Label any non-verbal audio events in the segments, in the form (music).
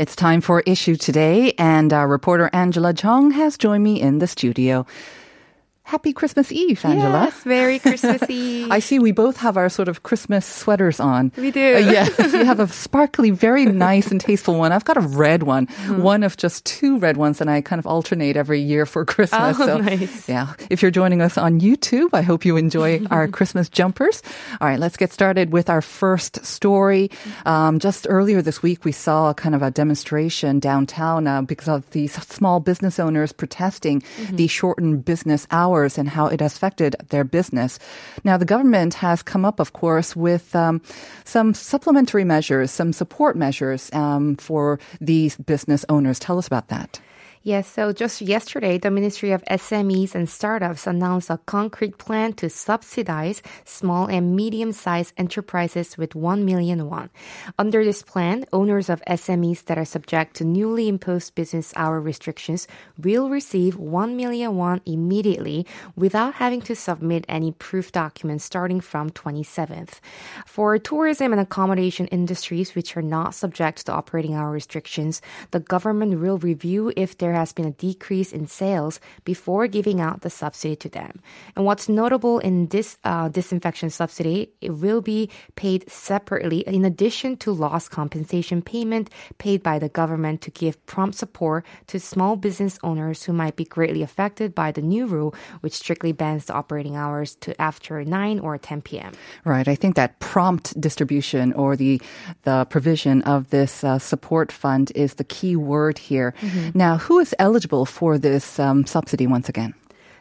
It's time for Issue Today, and our reporter Angela Chong has joined me in the studio. Happy Christmas Eve, Angela. Yes, Merry Christmas (laughs) Eve. I see we both have our sort of Christmas sweaters on. We do. Uh, yes, (laughs) you have a sparkly, very nice and tasteful one. I've got a red one, Mm-hmm. one of just two red ones, and I kind of alternate every year for Christmas. Oh, so, nice. Yeah. If you're joining us on YouTube, I hope you enjoy our (laughs) Christmas jumpers. All right, let's get started with our first story. Um, just earlier this week, we saw kind of a demonstration downtown uh, because of these small business owners protesting Mm-hmm. the shortened business hours and how it has affected their business. Now, the government has come up, of course, with um, some supplementary measures, some support measures um, for these business owners. Tell us about that. Yes, so just yesterday, the Ministry of SMEs and Startups announced a concrete plan to subsidize small and medium-sized enterprises with 1 million won. Under this plan, owners of SMEs that are subject to newly imposed business hour restrictions will receive 1 million won immediately without having to submit any proof documents starting from 27th. For tourism and accommodation industries which are not subject to operating hour restrictions, the government will review if there has been a decrease in sales before giving out the subsidy to them. And what's notable in this uh, disinfection subsidy, it will be paid separately in addition to loss compensation payment paid by the government to give prompt support to small business owners who might be greatly affected by the new rule, which strictly bans the operating hours to after 9 or 10 p.m. Right. I think that prompt distribution or the the provision of this uh, support fund is the key word here. Now, who is eligible for this um, subsidy once again?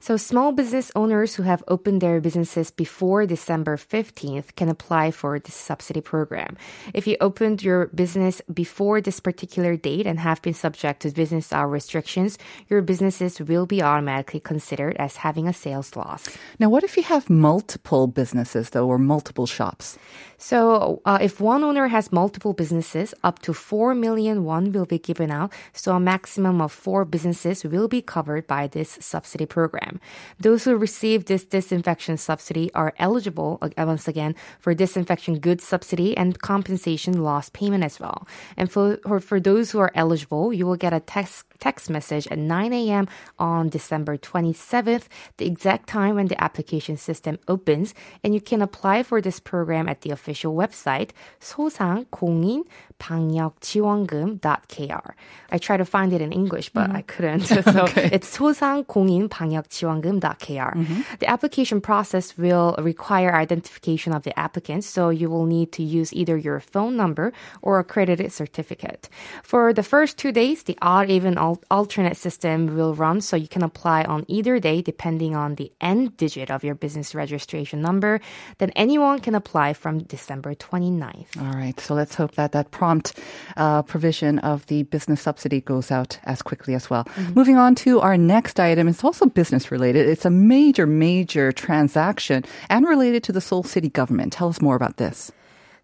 So small business owners who have opened their businesses before December 15th can apply for this subsidy program. If you opened your business before this particular date and have been subject to business hour restrictions, your businesses will be automatically considered as having a sales loss. Now, what if you have multiple businesses though, or multiple shops? So, uh, if one owner has multiple businesses, up to 4 million won will be given out. So, a maximum of four businesses will be covered by this subsidy program. Those who receive this disinfection subsidy are eligible, uh, once again, for disinfection goods subsidy and compensation loss payment as well. And for, for, for those who are eligible, you will get a text text message at 9 a.m. on December 27th, the exact time when the application system opens, and you can apply for this program at the official website 소상공인방역지원금.kr. I tried to find it in English, but I couldn't. So (laughs) (laughs) it's 소상공인방역지원금.kr. The application process will require identification of the applicant, so you will need to use either your phone number or a credited certificate. For the first two days, the odd even al- alternate system will run, so you can apply on either day depending on the end digit of your business registration number. Then anyone can apply from December 29th. All right. So let's hope that that prompt uh, provision of the business subsidy goes out as quickly as well. Moving on to our next item. It's also business related. It's a major, major transaction and related to the Seoul City government. Tell us more about this.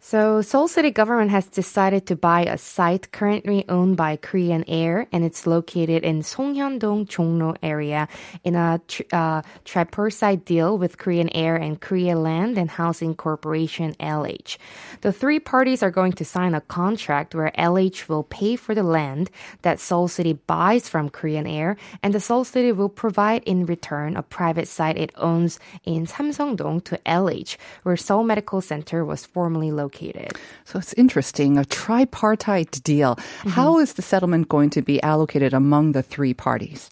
So Seoul City government has decided to buy a site currently owned by Korean Air, and it's located in Songhyundong Jongno area in a tri- uh, tripartite deal with Korean Air and Korea Land and Housing Corporation (LH). The three parties are going to sign a contract where LH will pay for the land that Seoul City buys from Korean Air, and the Seoul City will provide in return a private site it owns in Samsungdong to LH, where Seoul Medical Center was formerly located. So it's interesting, a tripartite deal. Mm-hmm. How is the settlement going to be allocated among the three parties?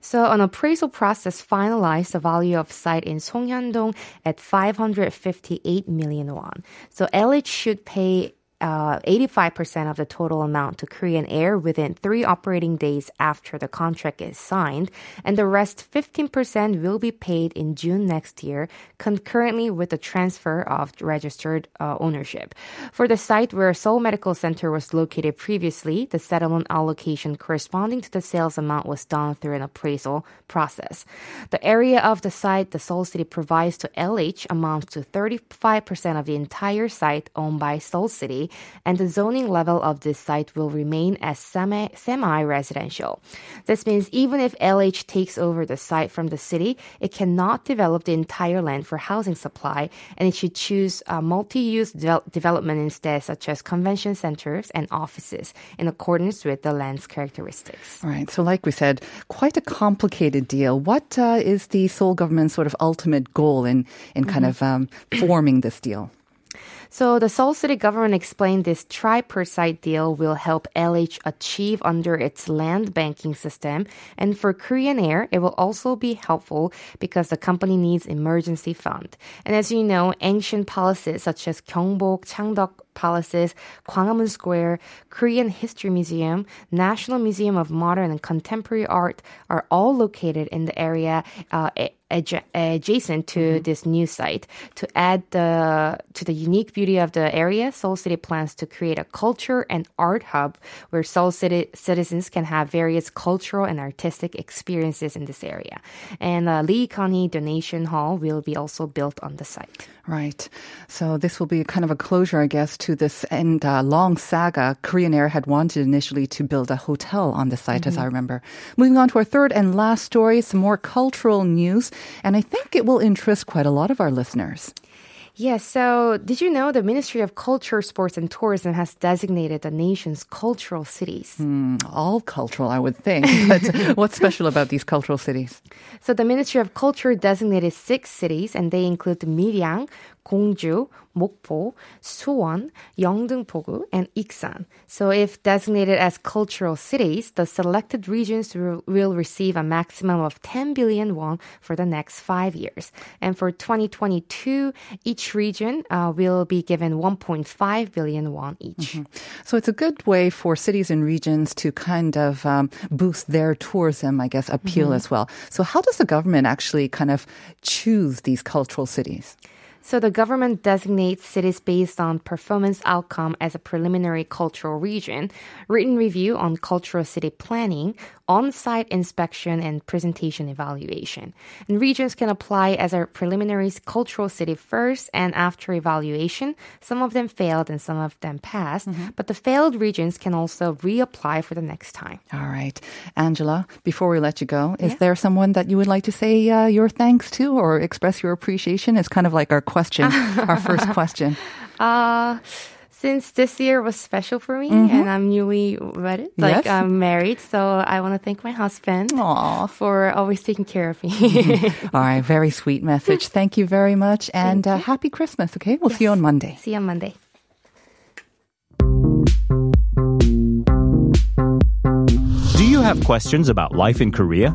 So an appraisal process finalized the value of site in Songhyundong at 558 million won. So LH should pay uh, 85% of the total amount to Korean Air within three operating days after the contract is signed, and the rest 15% will be paid in June next year, concurrently with the transfer of registered uh, ownership. For the site where Seoul Medical Center was located previously, the settlement allocation corresponding to the sales amount was done through an appraisal process. The area of the site the Seoul City provides to LH amounts to 35% of the entire site owned by Seoul City, and the zoning level of this site will remain as semi residential. This means even if LH takes over the site from the city, it cannot develop the entire land for housing supply, and it should choose a multi-use de- development instead, such as convention centers and offices, in accordance with the land's characteristics. All right. So, like we said, quite a complicated deal. What uh, is the Seoul government's sort of ultimate goal in in kind of um, forming this deal? So the Seoul City government explained this tripartite deal will help LH achieve under its land banking system. And for Korean Air, it will also be helpful because the company needs emergency fund. And as you know, ancient palaces such as Gyeongbok, Changdeok Palaces, Gwanghwamun Square, Korean History Museum, National Museum of Modern and Contemporary Art are all located in the area uh, adjacent to mm-hmm. this new site. To add the to the unique beauty of the area, Seoul City plans to create a culture and art hub where Seoul City citizens can have various cultural and artistic experiences in this area. And uh, Lee Kun-hee Donation Hall will be also built on the site. Right. So this will be kind of a closure, I guess, to this and uh, long saga. Korean Air had wanted initially to build a hotel on the site, mm-hmm. as I remember. Moving on to our third and last story, some more cultural news, and I think it will interest quite a lot of our listeners. Yes. So, did you know the Ministry of Culture, Sports and Tourism has designated the nation's cultural cities? Mm, all cultural, I would think. (laughs) But what's special about these cultural cities? So, the Ministry of Culture designated six cities, and they include Miryang, Gongju, Mokpo, Suwon, Yeongdeungpogu, and Iksan. So if designated as cultural cities, the selected regions will, receive a maximum of 10 billion won for the next five years. And for 2022, each region uh, will be given 1.5 billion won each. Mm-hmm. So it's a good way for cities and regions to kind of um, boost their tourism, I guess, appeal mm-hmm. as well. So how does the government actually kind of choose these cultural cities? So the government designates cities based on performance outcome as a preliminary cultural region, written review on cultural city planning, on-site inspection and presentation evaluation. And regions can apply as a preliminary cultural city first and after evaluation. Some of them failed and some of them passed, mm-hmm. but the failed regions can also reapply for the next time. All right. Angela, before we let you go, is yeah. there someone that you would like to say uh, your thanks to or express your appreciation? It's kind of like our question, our first (laughs) question. Uh, since this year was special for me mm-hmm. and I'm newly wedded, like yes. I'm married, so I want to thank my husband Aww. for always taking care of me. mm-hmm. All right, very sweet message. (laughs) Thank you very much and uh, happy Christmas, okay? We'll yes. see you on Monday. See you on Monday. Do you have questions about life in Korea?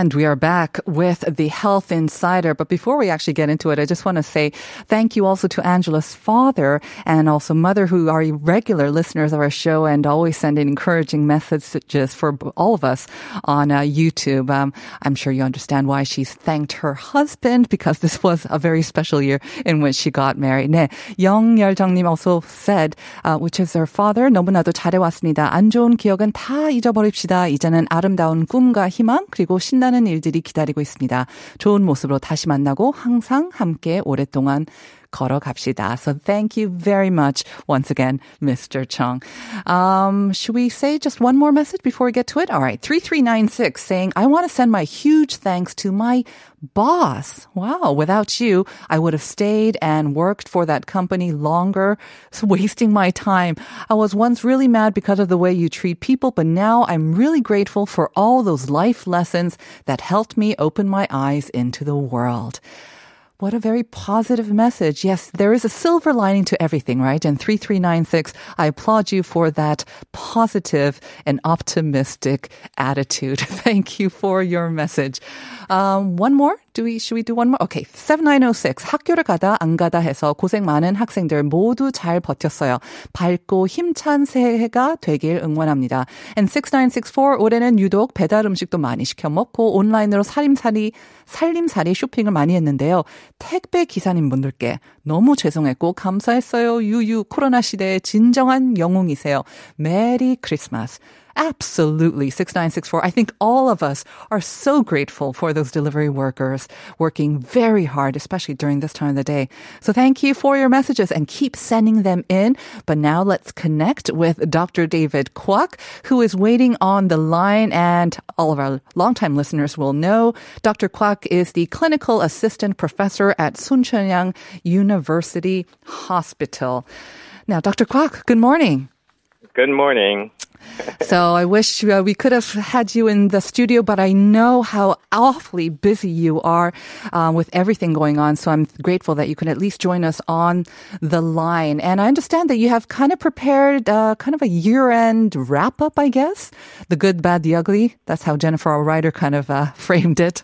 And we are back with the Health Insider. But before we actually get into it, I just want to say thank you also to Angela's father and also mother who are regular listeners of our show and always send in encouraging messages for all of us on uh, YouTube. Um, I'm sure you understand why she's thanked her husband because this (laughs) was a very special year in which she got married. 네, 영열정님 also said, uh, which is her father, 너무나도 잘해왔습니다. 안 좋은 기억은 다 잊어버립시다. 이제는 아름다운 꿈과 희망 그리고 신 신나는 일들이 기다리고 있습니다. 좋은 모습으로 다시 만나고 항상 함께 오랫동안 걸어갑시다. So thank you very much once again, Mr. Chung. Um, should we say just one more message before we get to it? All right. 3396 saying, I want to send my huge thanks to my boss. Wow. Without you, I would have stayed and worked for that company longer, (laughs) wasting my time. I was once really mad because of the way you treat people, but now I'm really grateful for all those life lessons that helped me open my eyes into the world. What a very positive message. Yes, there is a silver lining to everything, right? And 3396, I applaud you for that positive and optimistic attitude. (laughs) Thank you for your message. Um, one more? Do we, should we do one more? Okay. 7906. 학교를 가다 안 가다 해서 고생 많은 학생들 모두 잘 버텼어요. 밝고 힘찬 새해가 되길 응원합니다. And 6964. 올해는 유독 배달 음식도 많이 시켜 먹고 온라인으로 살림살이, 살림살이 쇼핑을 많이 했는데요. 택배 기사님 분들께 너무 죄송했고 감사했어요. 유유 코로나 시대의 진정한 영웅이세요. 메리 크리스마스. Absolutely. 6964. I think all of us are so grateful for those delivery workers working very hard, especially during this time of the day. So thank you for your messages and keep sending them in. But now let's connect with Dr. David Kwok, who is waiting on the line and all of our longtime listeners will know Dr. Kwok is the clinical assistant professor at Soonchunhyang University Hospital. Now, Dr. Kwok, good morning. Good morning. (laughs) so I wish uh, we could have had you in the studio, but I know how awfully busy you are uh, with everything going on. So I'm grateful that you can at least join us on the line. And I understand that you have kind of prepared uh, kind of a year-end wrap-up, I guess. The good, bad, the ugly. That's how Jennifer, writer, kind of uh, (laughs) framed it.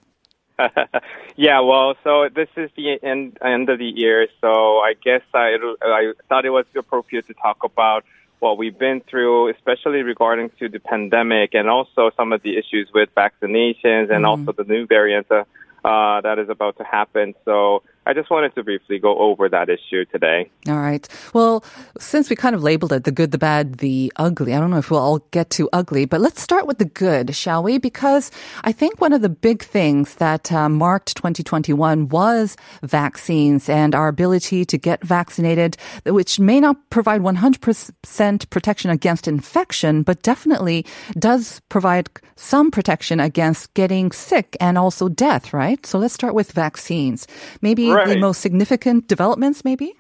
(laughs) yeah, well, so this is the end end of the year, so I guess I I thought it was appropriate to talk about what we've been through, especially regarding to the pandemic and also some of the issues with vaccinations and mm. also the new variants uh, uh, that is about to happen. So I just wanted to briefly go over that issue today. All right. Well, since we kind of labeled it the good, the bad, the ugly, I don't know if we'll all get to ugly, but let's start with the good, shall we? Because I think one of the big things that uh, marked 2021 was vaccines and our ability to get vaccinated, which may not provide 100% protection against infection, but definitely does provide some protection against getting sick and also death, right? So let's start with vaccines. Maybe right. the most significant developments, maybe?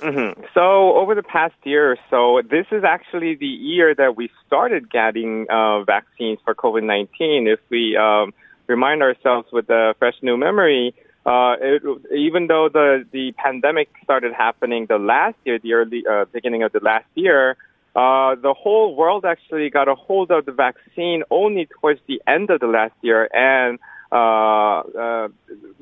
Mm-hmm. So over the past year or so, this is actually the year that we started getting uh, vaccines for COVID-19. If we um, remind ourselves with a fresh new memory, uh, it, even though the the pandemic started happening the last year, the early uh, beginning of the last year, uh, the whole world actually got a hold of the vaccine only towards the end of the last year, and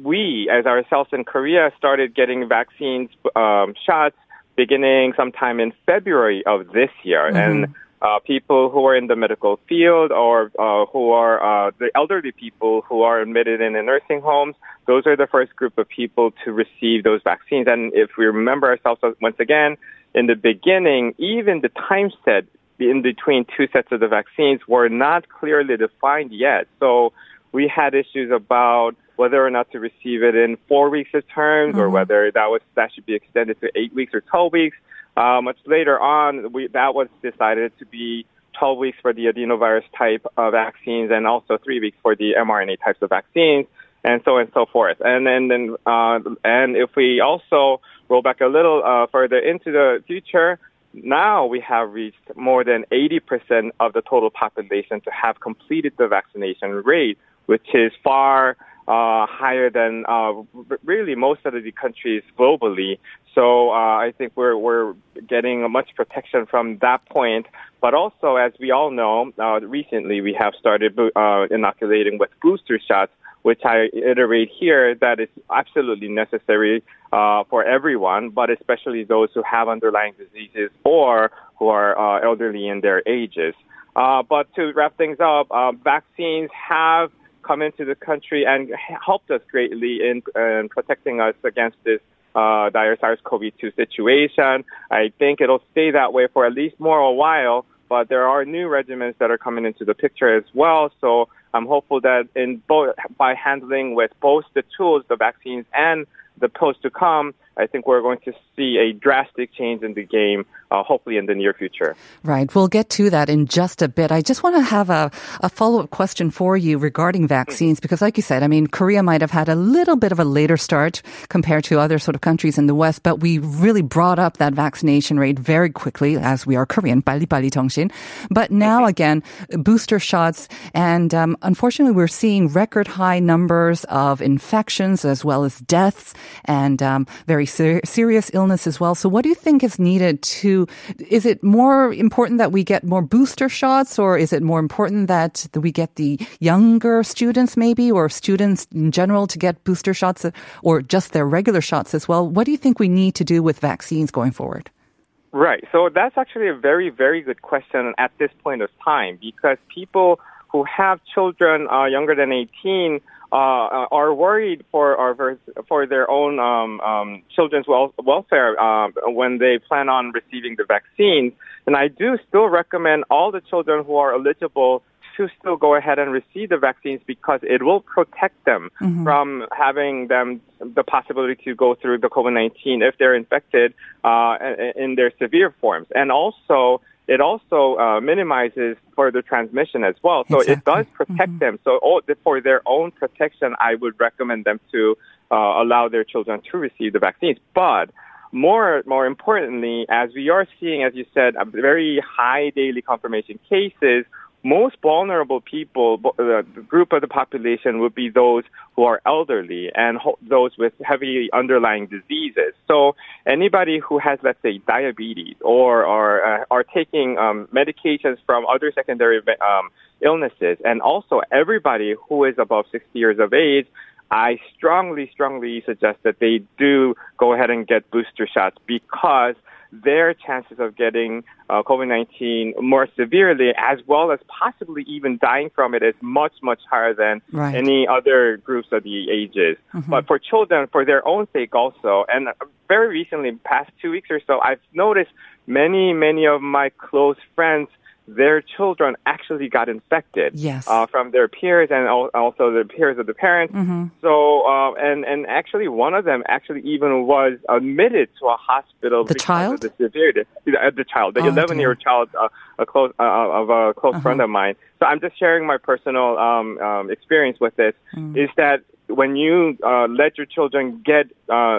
we, as ourselves in Korea, started getting vaccines um, shots beginning sometime in February of this year, mm-hmm. and uh, people who are in the medical field or uh, who are uh, the elderly people who are admitted in the nursing homes, those are the first group of people to receive those vaccines. And if we remember ourselves once again, in the beginning, even the time set in between two sets of the vaccines were not clearly defined yet. So we had issues about whether or not to receive it in four weeks of terms mm-hmm. or whether that was that should be extended to eight weeks or 12 weeks. Uh, much later on, we, that was decided to be 12 weeks for the adenovirus type of vaccines and also three weeks for the mRNA types of vaccines and so on and so forth. And then, then uh, and if we also roll back a little uh, further into the future, now we have reached more than 80% of the total population to have completed the vaccination rate which is far uh, higher than uh, really most of the countries globally. So uh, I think we're we're getting much protection from that point. But also, as we all know, uh, recently we have started uh, inoculating with booster shots, which I iterate here that is absolutely necessary uh, for everyone, but especially those who have underlying diseases or who are elderly in their ages. But to wrap things up, vaccines have come into the country and helped us greatly in, in protecting us against this uh, dire SARS-CoV-2 situation. I think it'll stay that way for at least more a while, but there are new regimens that are coming into the picture as well. So I'm hopeful that in both by handling with both the tools, the vaccines and the pills to come, I think we're going to see a drastic change in the game, uh, hopefully in the near future. Right. We'll get to that in just a bit. I just want to have a, a follow up question for you regarding vaccines because, like you said, I mean, Korea might have had a little bit of a later start compared to other sort of countries in the West, but we really brought up that vaccination rate very quickly as we are Korean, 빨리 빨리 정신. But now again, booster shots, and um, unfortunately, we're seeing record high numbers of infections as well as deaths and um, very ser- serious illness as well. So, what do you think is needed to? is it more important that we get more booster shots, or is it more important that we get the younger students, maybe, or students in general, to get booster shots, or just their regular shots as well? What do you think we need to do with vaccines going forward? Right. So that's actually a very, very good question at this point of time because people who have children uh, younger than 18 uh, are worried for or for their own um, um, children's wel- welfare uh, when they plan on receiving the vaccine. And I do still recommend all the children who are eligible to still go ahead and receive the vaccines because it will protect them mm-hmm. from having them the possibility to go through the COVID-19 if they're infected uh, in their severe forms. And also, it also uh, minimizes further transmission as well. So exactly. it does protect mm-hmm. them. So all, for their own protection, I would recommend them to uh, allow their children to receive the vaccines. But more, more importantly, as we are seeing, as you said, a very high daily confirmation cases, most vulnerable people, uh, the group of the population would be those who are elderly and ho- those with heavy underlying diseases. So anybody who has, let's say, diabetes or or uh, are taking um, medications from other secondary um, illnesses, and also everybody who is above 60 years of age. I strongly, strongly suggest that they do go ahead and get booster shots because their chances of getting uh, COVID-19 more severely, as well as possibly even dying from it, is much, much higher than right. any other groups of the ages. Mm-hmm. But for children, for their own sake also, and very recently, past two weeks or so, I've noticed many, many of my close friends their children actually got infected yes. uh, from their peers and also the peers of the parents. Mm-hmm. So, uh, and and actually, one of them actually even was admitted to a hospital. The child, the severity, uh, the child, the 11 year old child, uh, a close uh, of a close uh-huh. friend of mine. So, I'm just sharing my personal um, um, experience with this. Mm. Is that when you uh, let your children get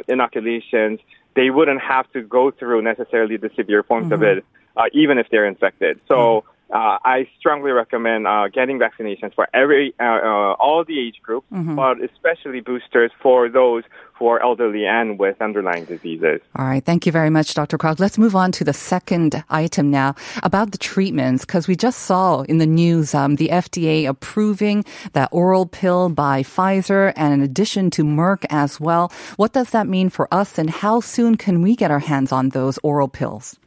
inoculations, they wouldn't have to go through necessarily the severe forms mm-hmm. of it uh, even if they're infected. So mm-hmm. uh, I strongly recommend uh, getting vaccinations for every uh, uh, all the age groups, mm-hmm. but especially boosters for those who are elderly and with underlying diseases. All right, thank you very much, Dr. Kwok. Let's move on to the second item now about the treatments, because we just saw in the news um, the FDA approving that oral pill by Pfizer and in addition to Merck as well. What does that mean for us, and how soon can we get our hands on those oral pills?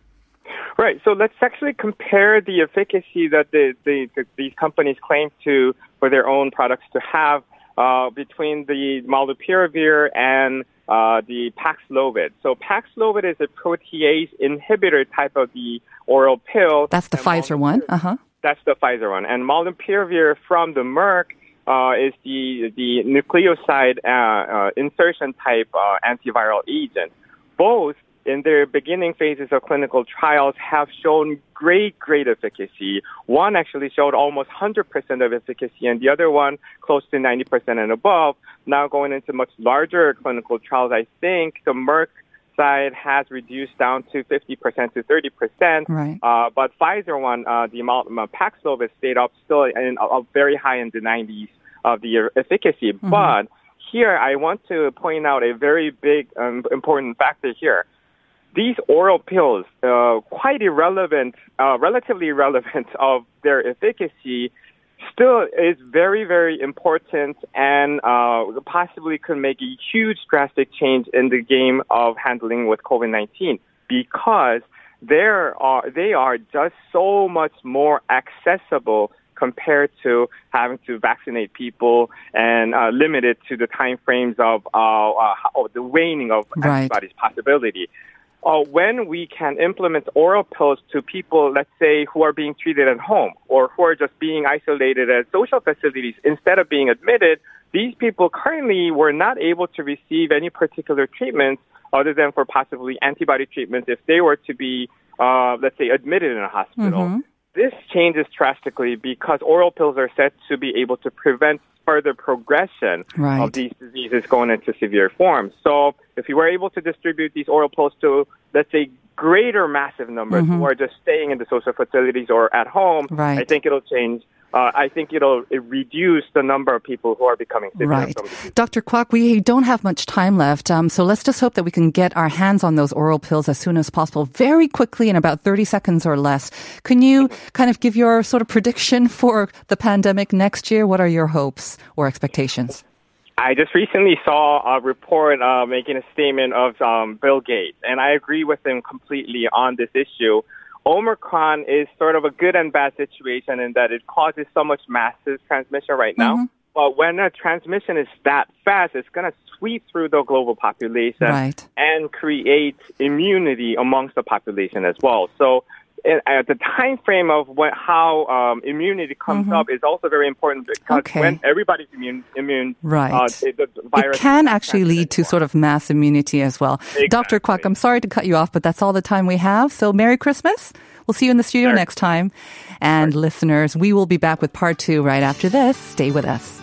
Right. So let's actually compare the efficacy that the, the, the, these companies claim to for their own products to have uh, between the molnupiravir and uh, the Paxlovid. So Paxlovid is a protease inhibitor type of the oral pill. That's the Pfizer one. Uh huh. That's the Pfizer one. And molnupiravir from the Merck uh, is the the nucleoside uh, uh, insertion type uh, antiviral agent. Both in their beginning phases of clinical trials have shown great, great efficacy. One actually showed almost 100% of efficacy and the other one close to 90% and above. Now going into much larger clinical trials, I think the Merck side has reduced down to 50% to 30%. Right. Uh, but Pfizer one, uh, the amount, uh, Paxlovid stayed up still in, uh, very high in the 90s of the efficacy. Mm-hmm. But here, I want to point out a very big um, important factor here these oral pills, uh, quite irrelevant, uh, relatively irrelevant (laughs) of their efficacy, still is very, very important and uh, possibly could make a huge drastic change in the game of handling with COVID-19 because there are, they are just so much more accessible compared to having to vaccinate people and uh, limit it to the time frames of uh, uh, the waning of right. antibodies possibility uh, when we can implement oral pills to people, let's say, who are being treated at home or who are just being isolated at social facilities instead of being admitted, these people currently were not able to receive any particular treatments other than for possibly antibody treatments if they were to be, uh, let's say, admitted in a hospital. Mm-hmm. This changes drastically because oral pills are said to be able to prevent further progression Right. of these diseases going into severe forms. So if you were able to distribute these oral pills to, let's say, greater massive numbers who are just staying in the social facilities or at home, Mm-hmm. Right. I think it'll change. Uh, I think it'll it reduce the number of people who are becoming sick. Right. from the disease. Dr. Kwok, we don't have much time left, um, so let's just hope that we can get our hands on those oral pills as soon as possible, very quickly in about 30 seconds or less. Can you kind of give your sort of prediction for the pandemic next year? What are your hopes or expectations? I just recently saw a report uh, making a statement of um, Bill Gates, and I agree with him completely on this issue. Omicron is sort of a good and bad situation in that it causes so much massive transmission right now. But when a transmission is that fast, it's going to sweep through the global population Right. and create immunity amongst the population as well. So, uh, at the time frame of what, how um, immunity comes up is also very important because Mm-hmm. Okay. when everybody's immune, immune Right. uh, it, the It can actually lead to sort of mass immunity as well. Dr. Kwok, I'm sorry to cut you off, but that's all the time we have. So Merry Christmas. We'll see you in the studio next time. And listeners, we will be back with part two right after this. Stay with us.